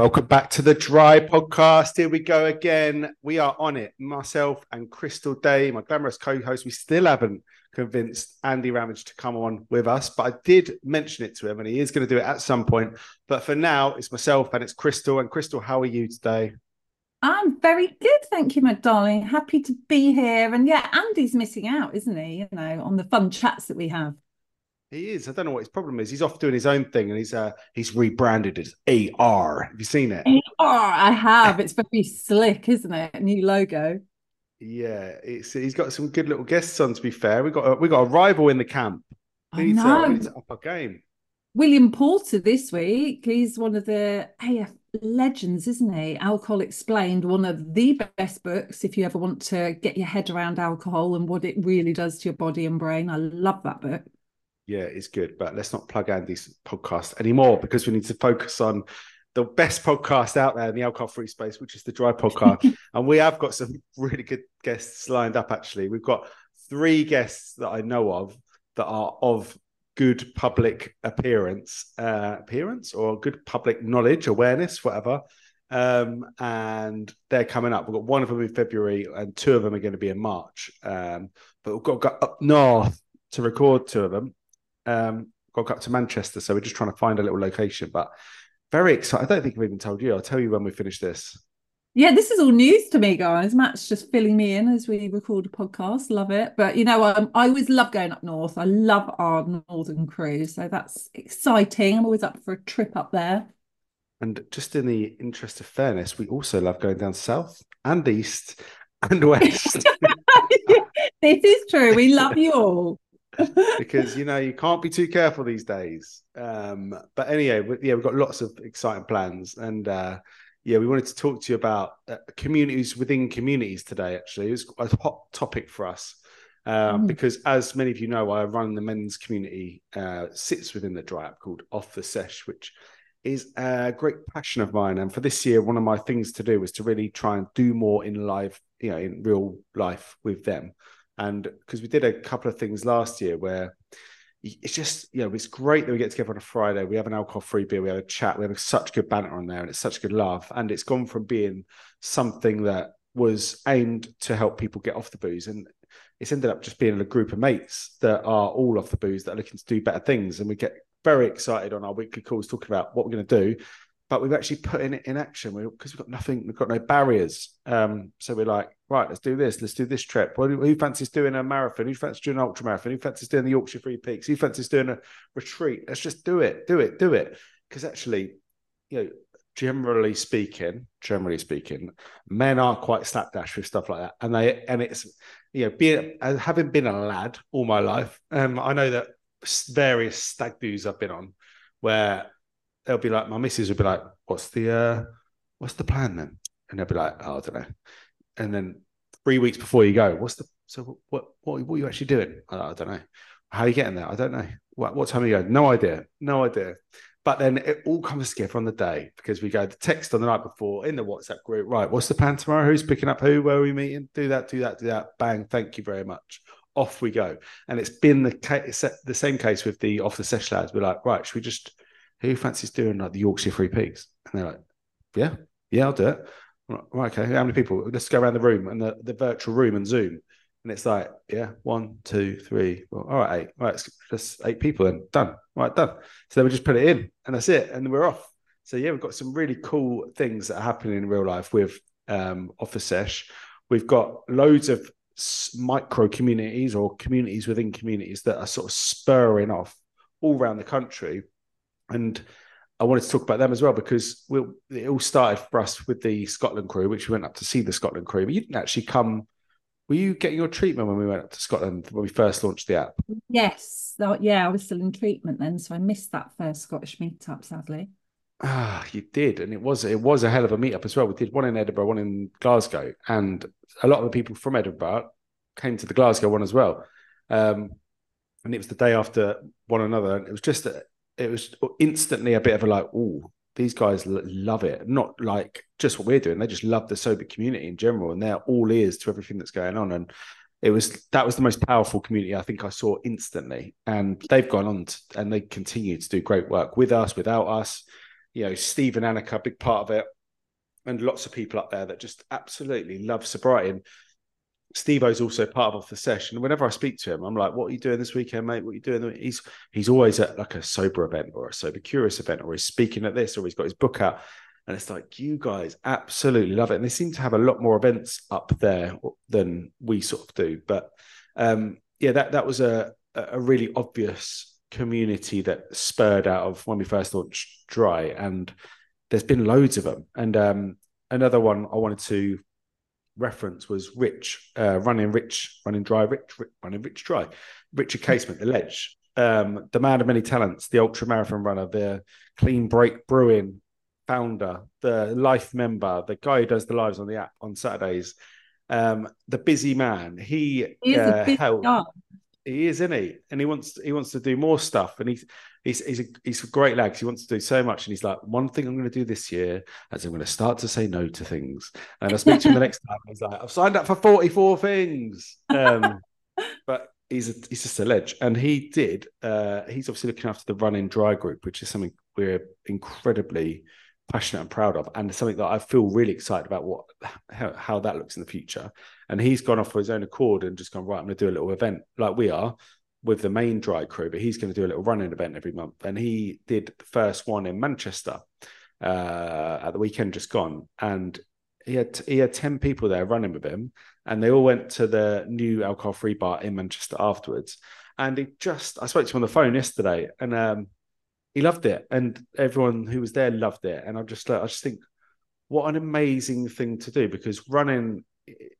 Welcome back to the Dryy Podcast. Here we go again. We are on it. Myself and Chrystal Day, my glamorous co-host. We still haven't convinced Andy Ramage to come on with us, but I did mention it to him, and he is going to do it at some point. But for now, it's myself and it's Chrystal. And Chrystal, how are you today? I'm very good, thank you, my darling. Happy to be here. And yeah, Andy's missing out, isn't he? You know, on the fun chats that we have. He is. I don't know what his problem is. He's off doing his own thing, and he's uh he's rebranded as AR. Have you seen it? AR, I have. It's very slick, isn't it? New logo. Yeah, it's he's got some good little guests on. To be fair, we got a, we got a rival in the camp. We need, to, we need to up our game. William Porter this week. He's one of the AF legends, isn't he? Alcohol Explained, one of the best books if you ever want to get your head around alcohol and what it really does to your body and brain. I love that book. Yeah, it's good, but let's not plug Andy's podcast anymore because we need to focus on the best podcast out there in the alcohol free space, which is the Dryy Podcast. and we have got some really good guests lined up, actually. We've got three guests that I know of that are of good public appearance, uh, appearance or good public knowledge, awareness, whatever. Um, and they're coming up. We've got one of them in February, and two of them are going to be in March. Um, but we've got to go up north to record two of them. Um, got up to Manchester, so we're just trying to find a little location. But very excited. I don't think I've even told you. I'll tell you when we finish this. Yeah, this is all news to me, guys. Matt's just filling me in as we record a podcast. Love it. But you know, um, I always love going up north. I love our northern cruise, so that's exciting. I'm always up for a trip up there. And just in the interest of fairness, we also love going down south and east and west. this is true. We love you all. Because you know you can't be too careful these days. Um, but anyway, we, yeah, we've got lots of exciting plans, and uh, yeah, we wanted to talk to you about uh, communities within communities today. Actually, it was a hot topic for us uh, mm. because, as many of you know, I run the men's community uh, sits within the Dryy app called Off the Sesh, which is a great passion of mine. And for this year, one of my things to do was to really try and do more in live, you know, in real life with them. And because we did a couple of things last year where it's just, you know, it's great that we get together on a Friday. We have an alcohol free beer, we have a chat, we have such good banter on there, and it's such good love. And it's gone from being something that was aimed to help people get off the booze. And it's ended up just being a group of mates that are all off the booze that are looking to do better things. And we get very excited on our weekly calls talking about what we're going to do but we've actually put in it in action because we've got nothing, we've got no barriers. Um, so we're like, right, let's do this, let's do this trip. Who fancies doing a marathon? Who fancies doing an ultra marathon? Who fancies doing the Yorkshire Three Peaks? Who fancies doing a retreat? Let's just do it, do it, do it. Because actually, you know, generally speaking, generally speaking, men are quite slapdash with stuff like that, and they and it's you know, being having been a lad all my life, um, I know that various stag do's I've been on where they'll be like, my missus would be like, "What's the uh, what's the plan then?" And they'll be like, "Oh, I don't know." And then three weeks before you go, what's the so what what what are you actually doing? I, don't know. How are you getting there? I don't know. What what time are you going? No idea. No idea. But then it all comes together on the day because we go the text on the night before in the WhatsApp group. Right, what's the plan tomorrow? Who's picking up who? Where are we meeting? Do that, do that, do that. Bang! Thank you very much. Off we go. And it's been the case, the same case with the off the sesh lads. We're like, right, should we just who fancies doing like the Yorkshire Free Peaks? And they're like, yeah, yeah, I'll do it. Right, okay. How many people? Let's go around the room and the, the virtual room and Zoom. And it's like, yeah, one, two, three. Well, all right, eight. All right, just eight people then. Done. All right, done. So then we just put it in and that's it. And we're off. So yeah, we've got some really cool things that are happening in real life with um, Off the Sesh. We've got loads of micro communities or communities within communities that are sort of spurring off all around the country and I wanted to talk about them as well because we it all started for us with the Scotland crew, which we went up to see the Scotland crew. But you didn't actually come. Were you getting your treatment when we went up to Scotland when we first launched the app? Yes. yeah, I was still in treatment then, so I missed that first Scottish meetup, sadly. Ah, you did, and it was it was a hell of a meetup as well. We did one in Edinburgh, one in Glasgow, and a lot of the people from Edinburgh came to the Glasgow one as well. Um, and it was the day after one another, and it was just a, it was instantly a bit of a like, oh, these guys love it. Not like just what we're doing; they just love the sober community in general, and they're all ears to everything that's going on. And it was that was the most powerful community I think I saw instantly. And they've gone on to, and they continue to do great work with us, without us. you know, Steve and Annika, big part of it, and lots of people up there that just absolutely love sobriety. And Steve O's also part of the session. Whenever I speak to him, I'm like, "What are you doing this weekend, mate? What are you doing?" He's he's always at like a sober event or a sober curious event, or he's speaking at this, or he's got his book out. And it's like you guys absolutely love it, and they seem to have a lot more events up there than we sort of do. But um, yeah, that that was a a really obvious community that spurred out of when we first launched Dryy, and there's been loads of them. And um, another one I wanted to reference was Rich, uh, running Rich, running dry, Rich, Rich, running Rich dry, Richard Casement, the Ledge, um, the man of many talents, the ultra marathon runner, the clean break brewing founder, the life member, the guy who does the lives on the app on Saturdays, um, the busy man. He, he is uh, helped. He is, isn't he? And he wants he wants to do more stuff. And he's he's he's a, he's a great lad. He wants to do so much. And he's like, one thing I'm going to do this year is I'm going to start to say no to things. And I speak to him the next time. He's like, I've signed up for 44 things. Um, but he's a, he's just a ledge. And he did. Uh, he's obviously looking after the running dry group, which is something we're incredibly passionate and proud of, and something that I feel really excited about what how, how that looks in the future. And he's gone off for his own accord and just gone right. I'm going to do a little event like we are with the main dry crew, but he's going to do a little running event every month. And he did the first one in Manchester uh, at the weekend just gone, and he had he had ten people there running with him, and they all went to the new alcohol free bar in Manchester afterwards. And he just I spoke to him on the phone yesterday, and um, he loved it, and everyone who was there loved it. And I just, I just think, what an amazing thing to do because running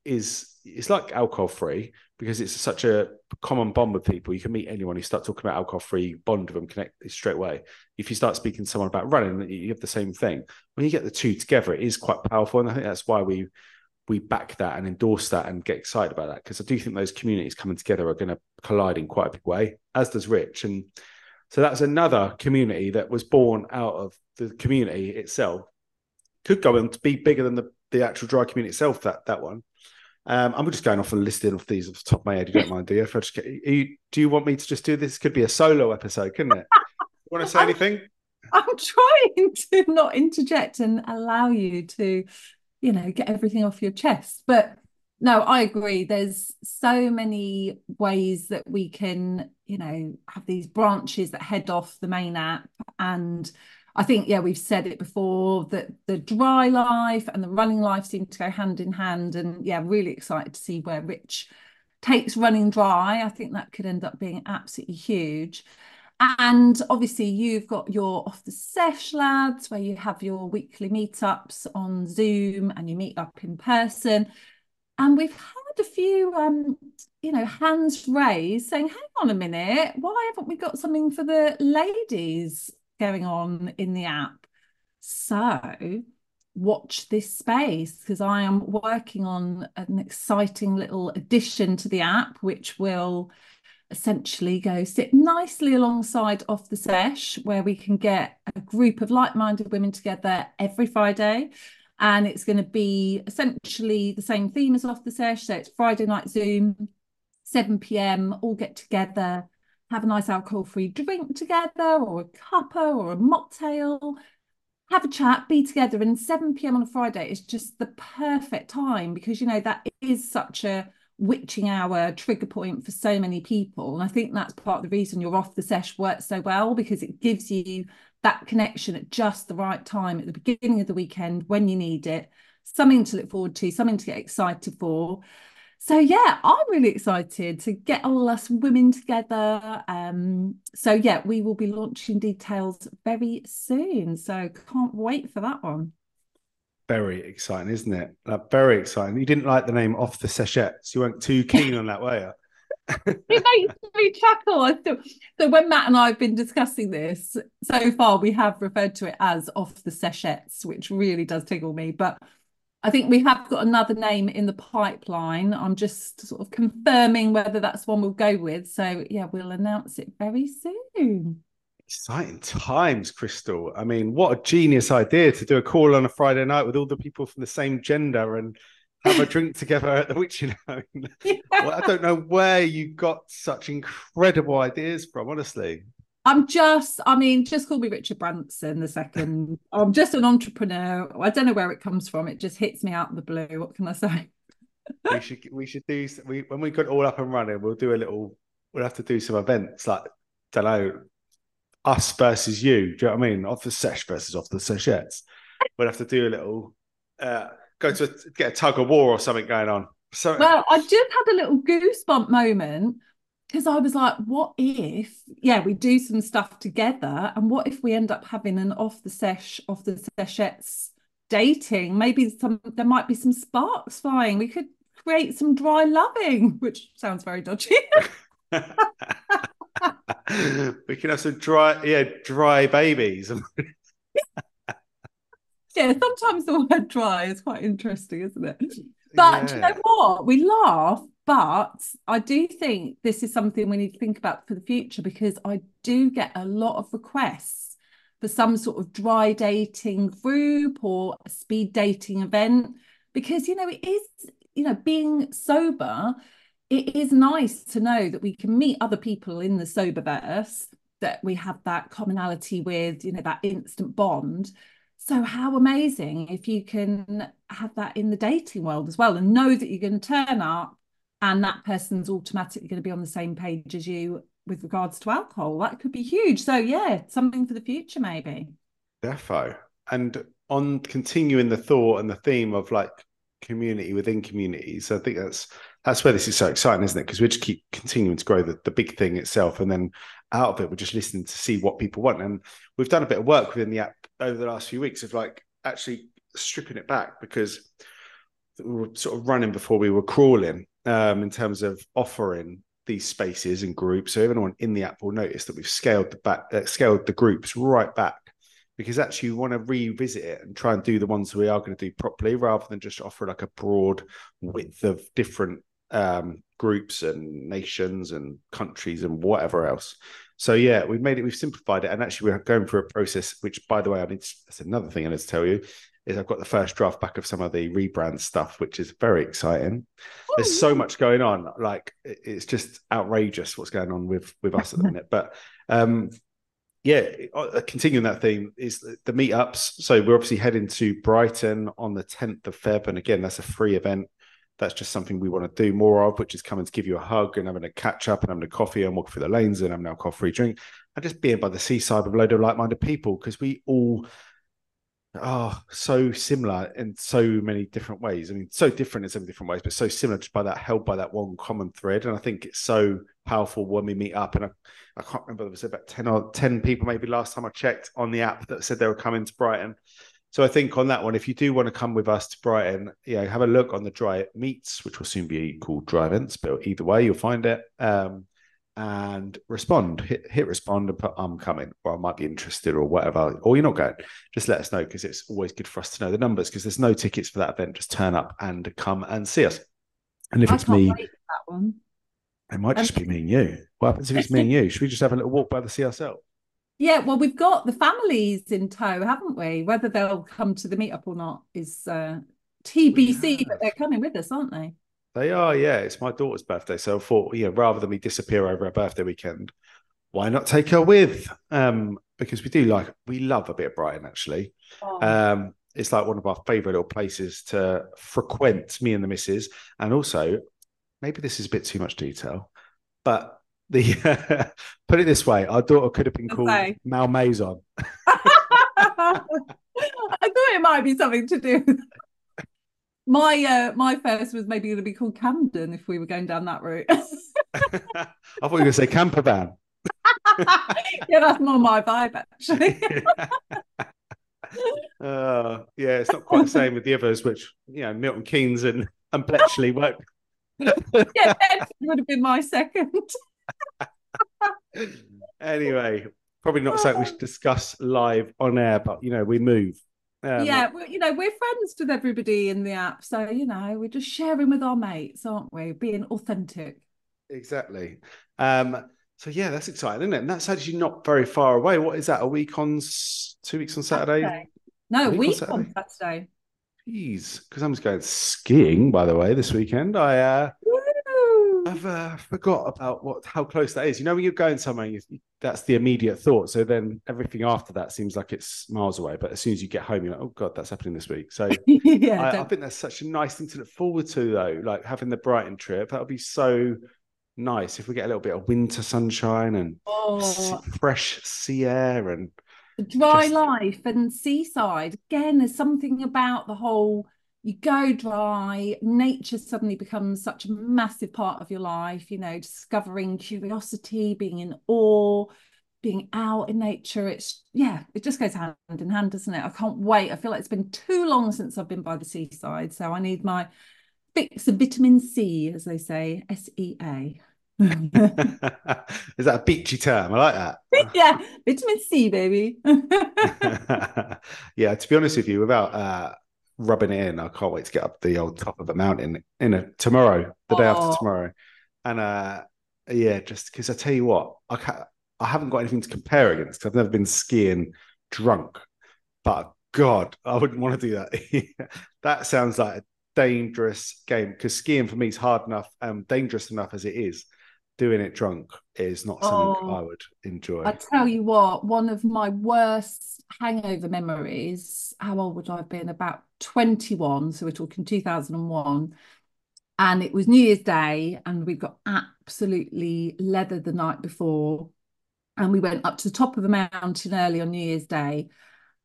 is it's like alcohol free because it's such a common bond with people. You can meet anyone, you start talking about alcohol free, bond with them, connect straight away. If you start speaking to someone about running, you have the same thing. When you get the two together, it is quite powerful, and I think that's why we we back that and endorse that and get excited about that because I do think those communities coming together are going to collide in quite a big way, as does Rich and so that's another community that was born out of the community itself. Could go on to be bigger than the, the actual dry community itself, that that one. Um, I'm just going off a listing of these off the top of my head. You don't mind, do you? If I just get, you, do you want me to just do this? Could be a solo episode, couldn't it? You want to say anything? I'm trying to not interject and allow you to, you know, get everything off your chest. But no, I agree. There's so many ways that we can, you know, have these branches that head off the main app. And I think, yeah, we've said it before that the dry life and the running life seem to go hand in hand. And yeah, really excited to see where Rich takes running dry. I think that could end up being absolutely huge. And obviously, you've got your off the sesh lads where you have your weekly meetups on Zoom and you meet up in person. And we've had a few, um, you know, hands raised saying, hang on a minute, why haven't we got something for the ladies going on in the app? So watch this space because I am working on an exciting little addition to the app, which will essentially go sit nicely alongside off the sesh where we can get a group of like-minded women together every Friday and it's going to be essentially the same theme as off the sesh. So it's Friday night Zoom, 7 p.m. All get together, have a nice alcohol-free drink together, or a cuppa, or a mocktail. Have a chat, be together, and 7 p.m. on a Friday is just the perfect time because you know that is such a witching hour trigger point for so many people. And I think that's part of the reason your off the sesh works so well because it gives you that connection at just the right time at the beginning of the weekend when you need it, something to look forward to, something to get excited for. So yeah, I'm really excited to get all us women together. Um, so yeah, we will be launching details very soon. So can't wait for that one. Very exciting, isn't it? Like, very exciting. You didn't like the name off the sachets. You weren't too keen on that, were you? it makes me chuckle. So when Matt and I have been discussing this, so far we have referred to it as off the sachets, which really does tickle me. But I think we have got another name in the pipeline. I'm just sort of confirming whether that's one we'll go with. So yeah, we'll announce it very soon. Exciting times, Chrystal. I mean, what a genius idea to do a call on a Friday night with all the people from the same gender and have a drink together at the witching home. Yeah. Well, I don't know where you got such incredible ideas from, honestly. I'm just, I mean, just call me Richard Branson the second. I'm just an entrepreneur. I don't know where it comes from. It just hits me out of the blue. What can I say? we should we should do we when we got all up and running, we'll do a little we'll have to do some events like don't know us versus you. Do you know what I mean? Off the sesh versus off the sachets. We'll have to do a little uh go to a, get a tug of war or something going on. So well, I just had a little goosebump moment because I was like, what if, yeah, we do some stuff together, and what if we end up having an off the sesh, off the sachets dating? Maybe some there might be some sparks flying. We could create some dry loving, which sounds very dodgy. we can have some dry, yeah, dry babies. yeah, sometimes the word dry is quite interesting, isn't it? But yeah. you know what? We laugh, but I do think this is something we need to think about for the future because I do get a lot of requests for some sort of dry dating group or a speed dating event because you know it is you know being sober it is nice to know that we can meet other people in the sober verse that we have that commonality with you know that instant bond. So, how amazing if you can have that in the dating world as well and know that you're going to turn up and that person's automatically going to be on the same page as you with regards to alcohol. That could be huge. So, yeah, something for the future, maybe. Defo. And on continuing the thought and the theme of like community within communities, I think that's that's where this is so exciting, isn't it? Because we just keep continuing to grow the, the big thing itself. And then out of it, we're just listening to see what people want. And we've done a bit of work within the app over the last few weeks of like actually stripping it back because we were sort of running before we were crawling um, in terms of offering these spaces and groups. So everyone in the app will notice that we've scaled the back, uh, scaled the groups right back because actually we want to revisit it and try and do the ones we are going to do properly rather than just offer like a broad width of different um, groups and nations and countries and whatever else. So yeah, we've made it, we've simplified it, and actually we're going through a process. Which, by the way, I need to, that's another thing I need to tell you is I've got the first draft back of some of the rebrand stuff, which is very exciting. Oh, There's so much going on, like it's just outrageous what's going on with with us at the minute. But um, yeah, uh, continuing that theme is the, the meetups. So we're obviously heading to Brighton on the 10th of Feb, and again, that's a free event that's just something we want to do more of, which is coming to give you a hug and having a catch up and having a coffee and walk through the lanes and having a coffee drink and just being by the seaside with a load of like minded people because we all are so similar in so many different ways. I mean, so different in so many different ways, but so similar just by that held by that one common thread. And I think it's so powerful when we meet up. And I, I can't remember, there was about 10 or 10 people maybe last time I checked on the app that said they were coming to Brighton. So I think on that one, if you do want to come with us to Brighton, yeah, have a look on the Dry Meets, which will soon be called Dry Events, but either way, you'll find it. Um, and respond, hit, hit respond and put I'm coming, or I might be interested, or whatever, or you're not going. Just let us know because it's always good for us to know the numbers because there's no tickets for that event. Just turn up and come and see us. And if I it's me, it might just be me and you. What happens if it's me and you? Should we just have a little walk by the see ourselves? Yeah, well, we've got the families in tow, haven't we? Whether they'll come to the meetup or not is uh, TBC, but they're coming with us, aren't they? They are, yeah. It's my daughter's birthday, so I thought, yeah, rather than me disappear over a birthday weekend, why not take her with? Um, because we do like, we love a bit of Brighton, actually. Oh. Um, it's like one of our favourite little places to frequent, me and the missus. And also, maybe this is a bit too much detail, but the put it this way, our daughter could have been called okay. Malmaison. I thought it might be something to do. My uh, my first was maybe going to be called Camden if we were going down that route. I thought you were going to say camper van. yeah, that's more my vibe actually. uh, yeah, it's not quite the same with the others, which you know Milton Keynes and and Bletchley work. yeah, that would have been my second anyway, probably not something we should discuss live on air, but you know, we move. Um, yeah, well, you know, we're friends with everybody in the app, so you know, we're just sharing with our mates, aren't we? Being authentic. Exactly. Um, so yeah, that's exciting, isn't it? And that's actually not very far away. What is that? A week on two weeks on Saturday? Saturday. No, a week, week on, Saturday. on Saturday. Jeez, because I'm just going skiing, by the way, this weekend. I uh, I've uh, forgot about what how close that is. You know, when you're going somewhere, you, that's the immediate thought. So then everything after that seems like it's miles away. But as soon as you get home, you're like, oh god, that's happening this week. So yeah, I, I, think that's such a nice thing to look forward to, though. Like having the Brighton trip, that'll be so nice if we get a little bit of winter sunshine and oh. fresh sea air and dry just... life and seaside. Again, there's something about the whole you go dry, nature suddenly becomes such a massive part of your life, you know, discovering curiosity, being in awe, being out in nature. It's, yeah, it just goes hand in hand, doesn't it? I can't wait. I feel like it's been too long since I've been by the seaside. So I need my fix of vitamin C, as they say, S E A. Is that a beachy term? I like that. yeah, vitamin C, baby. yeah, to be honest with you, without uh, rubbing it in. I can't wait to get up the old top of the mountain in a, tomorrow, the day after tomorrow. And uh, yeah, just because I tell you what, I can't, I haven't got anything to compare against. Because I've never been skiing drunk, but God, I wouldn't want to do that. that sounds like a dangerous game because skiing for me is hard enough and dangerous enough as it is doing it drunk is not something oh, I would enjoy. I tell you what, one of my worst hangover memories, how old would I have been? About 21. So we're talking 2001. And it was New Year's Day, and we got absolutely leathered the night before. And we went up to the top of the mountain early on New Year's Day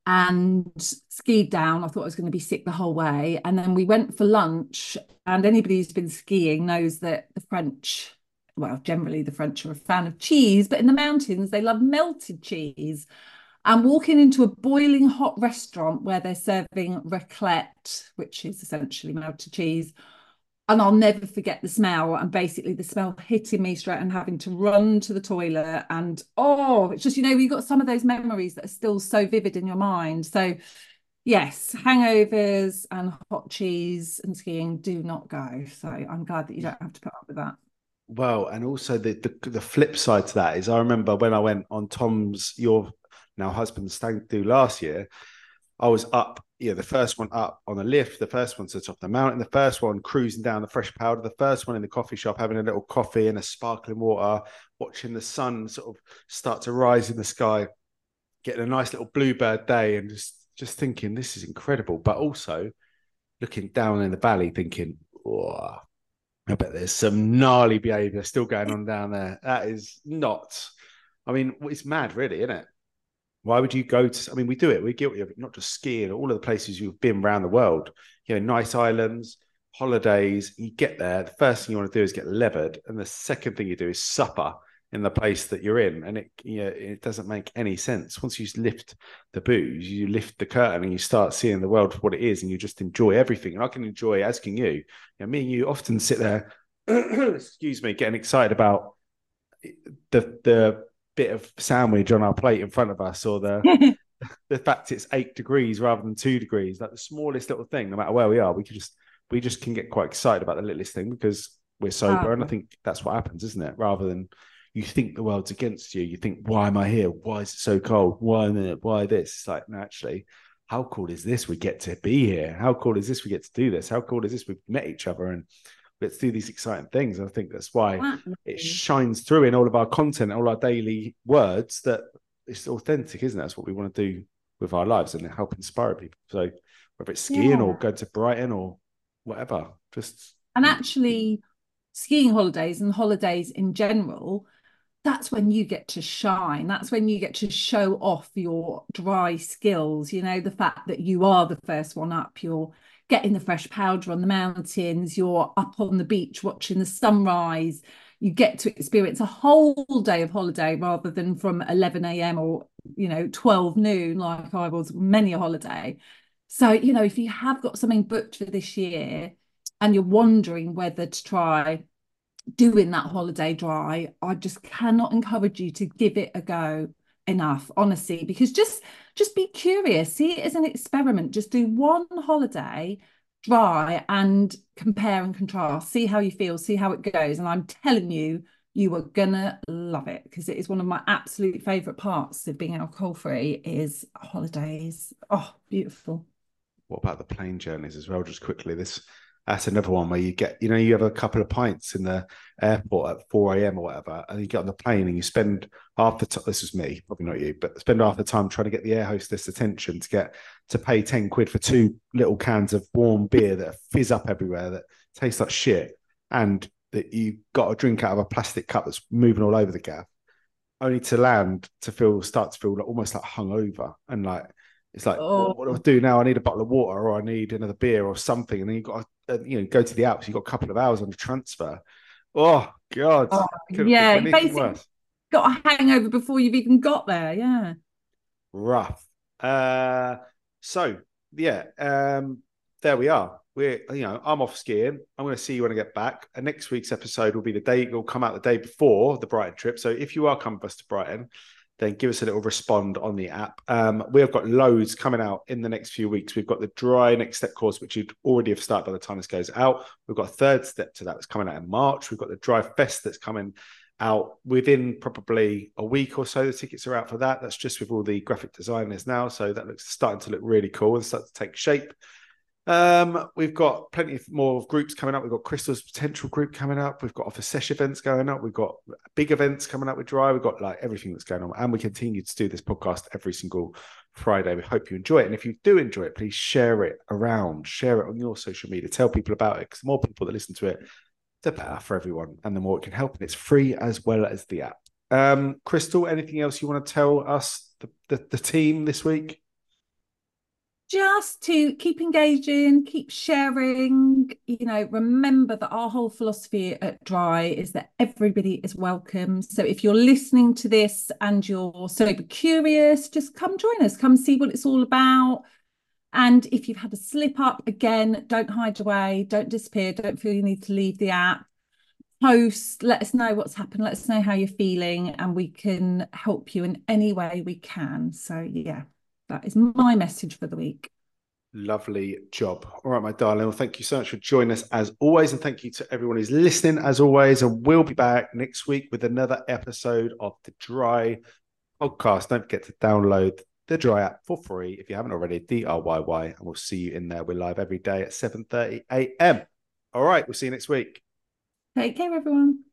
and skied down. I thought I was going to be sick the whole way. And then we went for lunch. And anybody who's been skiing knows that the French well, generally the French are a fan of cheese, but in the mountains, they love melted cheese. And walking into a boiling hot restaurant where they're serving raclette, which is essentially melted cheese. And I'll never forget the smell. And basically, the smell hitting me straight and having to run to the toilet. And oh, it's just, you know, you've got some of those memories that are still so vivid in your mind. So, yes, hangovers and hot cheese and skiing do not go. So, I'm glad that you don't have to put up with that. Well, and also the, the, the flip side to that is I remember when I went on Tom's your now husband's stag do last year, I was up, yeah, the first one up on the lift, the first one to the top of the mountain, the first one cruising down the fresh powder, the first one in the coffee shop having a little coffee and a sparkling water, watching the sun sort of start to rise in the sky, getting a nice little bluebird day and just just thinking this is incredible, but also looking down in the valley thinking, oh, I bet there's some gnarly behaviour still going on down there. That is not. I mean, it's mad, really, isn't it? Why would you go to? I mean, we do it. We're guilty of it. Not just skiing. All of the places you've been around the world. You know, nice islands, holidays. You get there. The first thing you want to do is get levered, and the second thing you do is supper in the place that you're in, and it you know, it doesn't make any sense. Once you lift the booze, you lift the curtain, and you start seeing the world for what it is, and you just enjoy everything. And I can enjoy, as can you. you know, me and you often sit there, excuse me, getting excited about the the bit of sandwich on our plate in front of us, or the the fact it's eight degrees rather than two degrees. Like the smallest little thing, no matter where we are, we can just we just can get quite excited about the littlest thing because we're sober, oh. and I think that's what happens, isn't it? Rather than you think the world's against you. You think, why am I here? Why is it so cold? Why why this? It's like, no, actually, how cool is this? We get to be here. How cool is this? We get to do this. How cool is this? We've met each other and let's do these exciting things. I think that's why it shines through in all of our content, all our daily words that it's authentic, isn't it? That's what we want to do with our lives and help inspire people. So whether it's skiing yeah. or going to Brighton or whatever, just and actually skiing holidays and holidays in general that's when you get to shine. That's when you get to show off your dry skills. You know, the fact that you are the first one up, you're getting the fresh powder on the mountains, you're up on the beach watching the sunrise. You get to experience a whole day of holiday rather than from 11 a.m. or, you know, 12 noon, like I was many a holiday. So, you know, if you have got something booked for this year and you're wondering whether to try doing that holiday dry, I just cannot encourage you to give it a go enough, honestly, because just just be curious, see it as an experiment. Just do one holiday dry and compare and contrast, see how you feel, see how it goes. And I'm telling you, you are gonna love it because it is one of my absolute favorite parts of being alcohol free is holidays. Oh, beautiful. What about the plane journeys as well? Just quickly, this That's another one where you get, you know, you have a couple of pints in the airport at 4 a.m. or whatever, and you get on the plane and you spend half the time, this is me, probably not you, but spend half the time trying to get the air hostess attention to get to pay 10 quid for two little cans of warm beer that fizz up everywhere that tastes like shit. And that you got a drink out of a plastic cup that's moving all over the gaff, only to land to feel, start to feel like, almost like hungover and like, it's like, oh. what, what, do I do now? I need a bottle of water, or I need another beer, or something. And then you've got to, uh, you know, go to the Alps. You've got a couple of hours on the transfer. Oh God! Oh, yeah, basically got a hangover before you've even got there. Yeah, rough. Uh, so yeah, um, there we are. We're you know, I'm off skiing. I'm going to see you when I get back. And next week's episode will be the day. It will come out the day before the Brighton trip. So if you are coming with us to Brighton, then give us a little respond on the app. Um, we have got loads coming out in the next few weeks. We've got the dry next step course, which you'd already have started by the time this goes out. We've got a third step to that that's coming out in March. We've got the dry fest that's coming out within probably a week or so. The tickets are out for that. That's just with all the graphic designers now. So that looks starting to look really cool and start to take shape. Um, we've got plenty more groups coming up. We've got Chrystal's potential group coming up. We've got off the sesh events going up. We've got big events coming up with Dryy. We've got like everything that's going on, and we continue to do this podcast every single Friday. We hope you enjoy it, and if you do enjoy it, please share it around, share it on your social media, tell people about it. Because the more people that listen to it, the better for everyone, and the more it can help. And it's free as well as the app. Um, Chrystal, anything else you want to tell us, the, the, the team this week? Just to keep engaging, keep sharing. You know, remember that our whole philosophy at Dryy is that everybody is welcome. So if you're listening to this and you're sober curious, just come join us, come see what it's all about. And if you've had a slip up, again, don't hide away, don't disappear, don't feel you need to leave the app. Post, let us know what's happened, let us know how you're feeling, and we can help you in any way we can. So, yeah. That is my message for the week. Lovely job. All right, my darling. Well, thank you so much for joining us as always. And thank you to everyone who's listening as always. And we'll be back next week with another episode of the Dryy podcast. Don't forget to download the Dryy app for free if you haven't already. D R Y Y. And we'll see you in there. We're live every day at 7 30 a.m. All right. We'll see you next week. Take care, everyone.